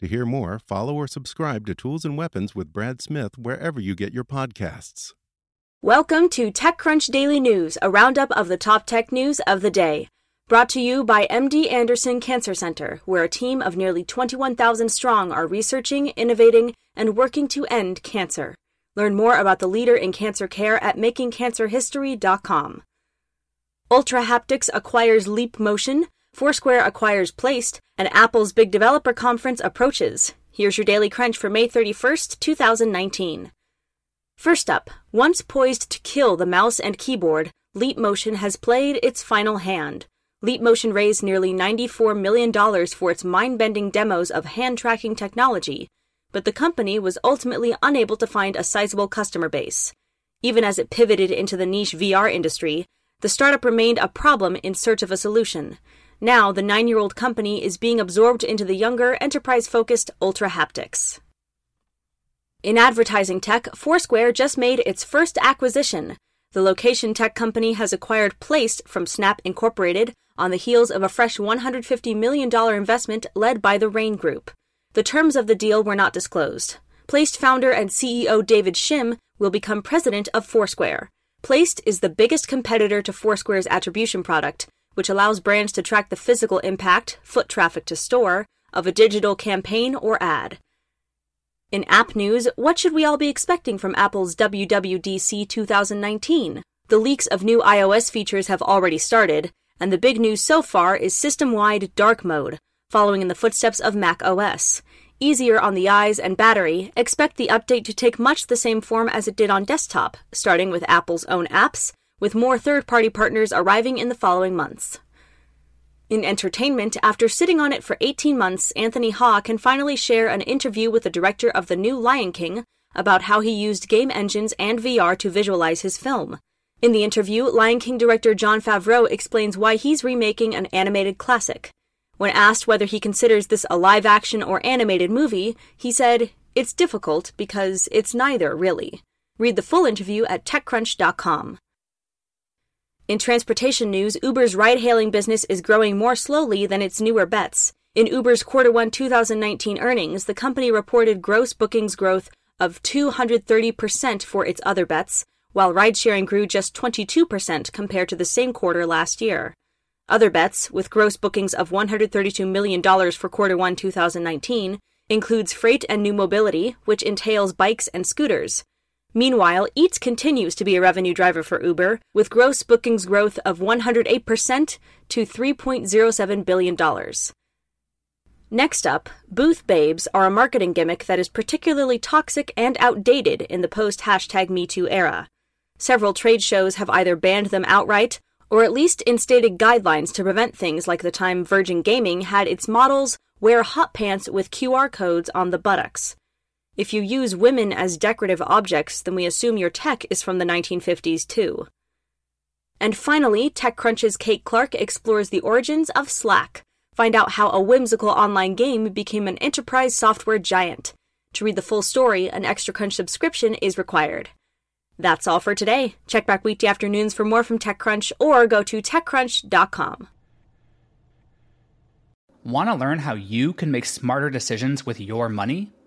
To hear more, follow or subscribe to Tools and Weapons with Brad Smith wherever you get your podcasts. Welcome to TechCrunch Daily News, a roundup of the top tech news of the day. Brought to you by MD Anderson Cancer Center, where a team of nearly 21,000 strong are researching, innovating, and working to end cancer. Learn more about the leader in cancer care at makingcancerhistory.com. Ultra Haptics acquires Leap Motion, Foursquare acquires Placed, and Apple's big developer conference approaches. Here's your daily crunch for May 31st, 2019. First up, once poised to kill the mouse and keyboard, Leap Motion has played its final hand. Leap Motion raised nearly $94 million for its mind bending demos of hand tracking technology, but the company was ultimately unable to find a sizable customer base. Even as it pivoted into the niche VR industry, the startup remained a problem in search of a solution. Now, the nine year old company is being absorbed into the younger, enterprise focused Ultra Haptics. In advertising tech, Foursquare just made its first acquisition. The location tech company has acquired Placed from Snap Incorporated on the heels of a fresh $150 million investment led by the Raine Group. The terms of the deal were not disclosed. Placed founder and CEO David Shim will become president of Foursquare. Placed is the biggest competitor to Foursquare's attribution product, which allows brands to track the physical impact, foot traffic to store, of a digital campaign or ad. In app news, what should we all be expecting from Apple's WWDC 2019? The leaks of new iOS features have already started, and the big news so far is system wide dark mode, following in the footsteps of Mac OS. Easier on the eyes and battery, expect the update to take much the same form as it did on desktop, starting with Apple's own apps, with more third party partners arriving in the following months. In entertainment, after sitting on it for 18 months, Anthony Ha can finally share an interview with the director of the new Lion King about how he used game engines and VR to visualize his film. In the interview, Lion King director Jon Favreau explains why he's remaking an animated classic. When asked whether he considers this a live action or animated movie, he said, It's difficult because it's neither, really. Read the full interview at TechCrunch.com. In transportation news, Uber's ride hailing business is growing more slowly than its newer bets. In Uber's quarter 1 2019 earnings, the company reported gross bookings growth of 230% for its other bets, while ride sharing grew just 22% compared to the same quarter last year. Other bets, with gross bookings of $132 million for quarter 1 2019, includes freight and new mobility, which entails bikes and scooters. Meanwhile, Eats continues to be a revenue driver for Uber, with gross bookings growth of 108% to $3.07 billion. Next up, booth babes are a marketing gimmick that is particularly toxic and outdated in the post hashtag MeToo era. Several trade shows have either banned them outright or at least instated guidelines to prevent things like the time Virgin Gaming had its models wear hot pants with QR codes on the buttocks. If you use women as decorative objects, then we assume your tech is from the 1950s too. And finally, TechCrunch's Kate Clark explores the origins of Slack. Find out how a whimsical online game became an enterprise software giant. To read the full story, an Extra Crunch subscription is required. That's all for today. Check back weekday afternoons for more from TechCrunch or go to TechCrunch.com. Want to learn how you can make smarter decisions with your money?